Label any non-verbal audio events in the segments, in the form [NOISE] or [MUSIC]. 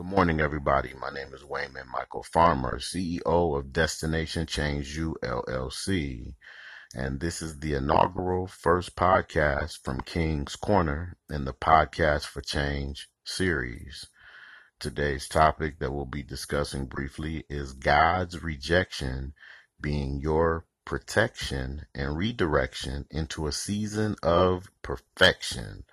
Good morning, everybody. My name is Wayman Michael Farmer, CEO of Destination Change U LLC, and this is the inaugural first podcast from King's Corner in the Podcast for Change series. Today's topic that we'll be discussing briefly is God's rejection being your protection and redirection into a season of perfection.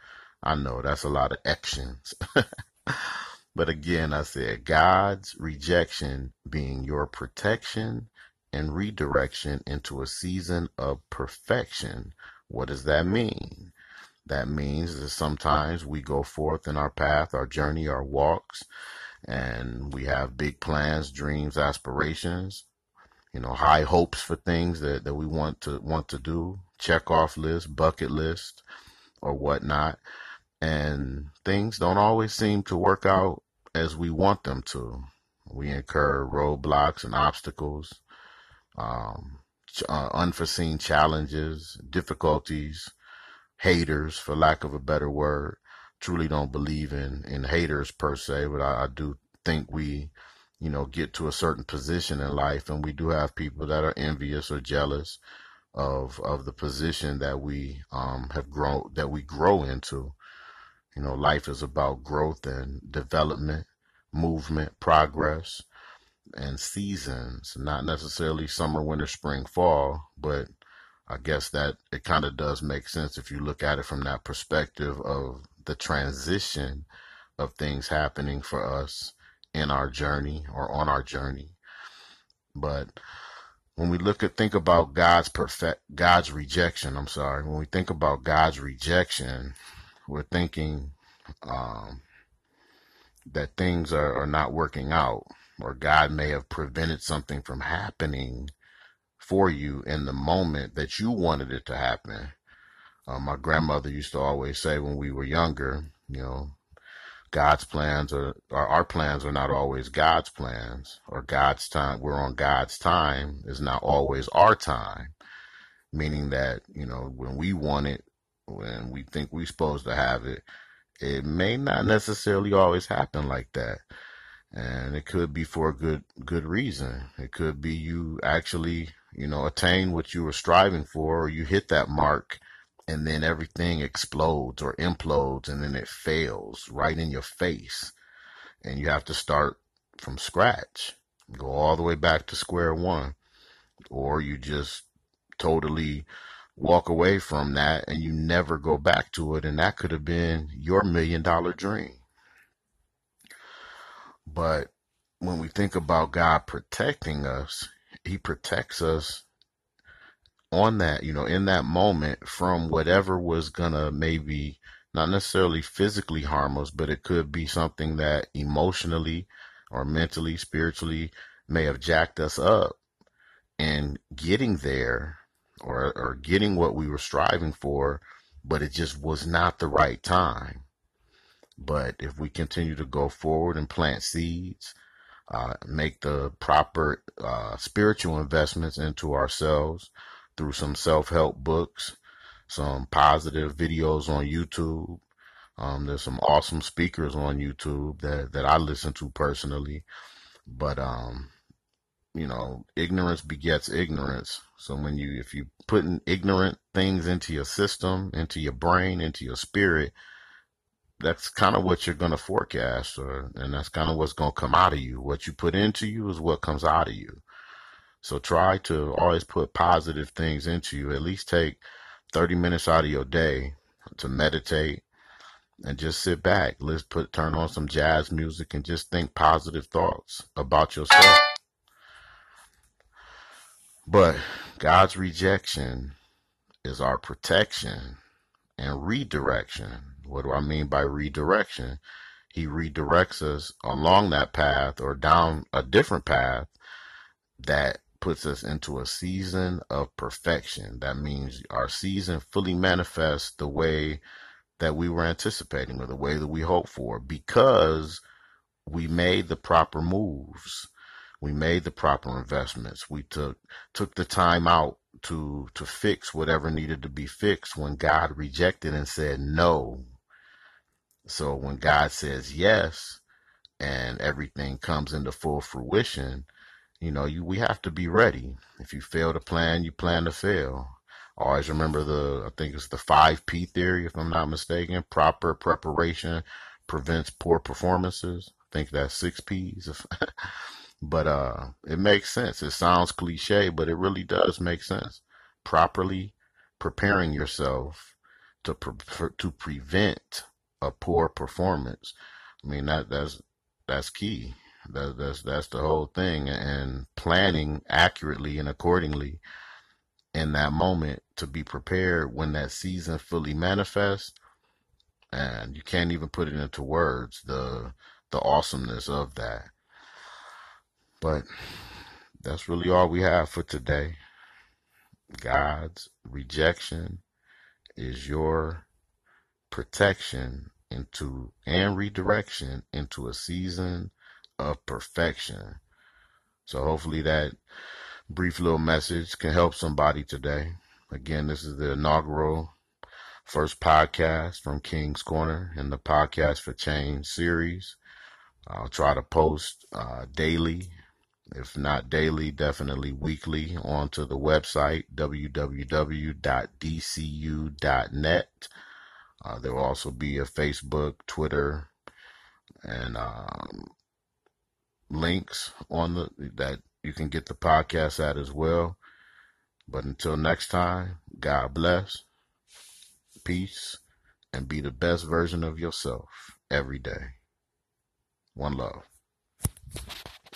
I know that's a lot of actions. [LAUGHS] But again, I said God's rejection being your protection and redirection into a season of perfection. What does that mean? That means that sometimes we go forth in our path, our journey, our walks, and we have big plans, dreams, aspirations, you know, high hopes for things that, that we want to want to do, check off list, bucket list, or whatnot. And things don't always seem to work out as we want them to. We incur roadblocks and obstacles, um, uh, unforeseen challenges, difficulties, haters, for lack of a better word. Truly don't believe in, in haters per se, but I, I do think we, you know, get to a certain position in life and we do have people that are envious or jealous of, of the position that we, um, have grown, that we grow into. You know, life is about growth and development, movement, progress, and seasons. Not necessarily summer, winter, spring, fall, but I guess that it kind of does make sense if you look at it from that perspective of the transition of things happening for us in our journey or on our journey. But when we look at think about God's perfect God's rejection, I'm sorry, when we think about God's rejection, we're thinking um, that things are, are not working out, or God may have prevented something from happening for you in the moment that you wanted it to happen. Uh, my grandmother used to always say when we were younger, you know, God's plans are, our plans are not always God's plans, or God's time. We're on God's time is not always our time, meaning that you know when we want it, when we think we're supposed to have it, it may not necessarily always happen like that. And it could be for a good good reason. It could be you actually, you know, attain what you were striving for or you hit that mark and then everything explodes or implodes and then it fails right in your face. And you have to start from scratch. Go all the way back to square one. Or you just totally walk away from that and you never go back to it. And that could have been your million dollar dream. But when we think about God protecting us, He protects us on that, you know, in that moment from whatever was gonna maybe not necessarily physically harm us, but it could be something that emotionally or mentally, spiritually may have jacked us up. And getting there or, or getting what we were striving for, but it just was not the right time. But if we continue to go forward and plant seeds, uh, make the proper uh, spiritual investments into ourselves through some self help books, some positive videos on YouTube. Um, there's some awesome speakers on YouTube that, that I listen to personally. But um, you know, ignorance begets ignorance. So when you, if you putting ignorant things into your system, into your brain, into your spirit, that's kind of what you're going to forecast, or, and that's kind of what's going to come out of you. What you put into you is what comes out of you. So try to always put positive things into you. At least take 30 minutes out of your day to meditate and just sit back. Let's put turn on some jazz music and just think positive thoughts about yourself. But God's rejection is our protection and redirection. What do I mean by redirection? He redirects us along that path or down a different path that puts us into a season of perfection. That means our season fully manifests the way that we were anticipating or the way that we hoped for because we made the proper moves we made the proper investments. We took took the time out to to fix whatever needed to be fixed when God rejected and said no. So when God says yes, and everything comes into full fruition, you know, you we have to be ready. If you fail to plan, you plan to fail. Always remember the I think it's the five P theory, if I'm not mistaken. Proper preparation prevents poor performances. I think that's six P's. [LAUGHS] but uh it makes sense. It sounds cliche, but it really does make sense. Properly preparing yourself to pre- to prevent a poor performance. I mean that that's that's key. That, that's that's the whole thing, and planning accurately and accordingly in that moment to be prepared when that season fully manifests. And you can't even put it into words the the awesomeness of that. But that's really all we have for today. God's rejection is your protection into and redirection into a season of perfection. So hopefully that brief little message can help somebody today. Again, this is the inaugural first podcast from King's Corner in the Podcast for Change series. I'll try to post uh, daily, if not daily, definitely weekly onto the website www.dcu.net. Uh, there will also be a Facebook, Twitter, and um, links on the that you can get the podcast at as well. But until next time, God bless, peace, and be the best version of yourself every day. One love.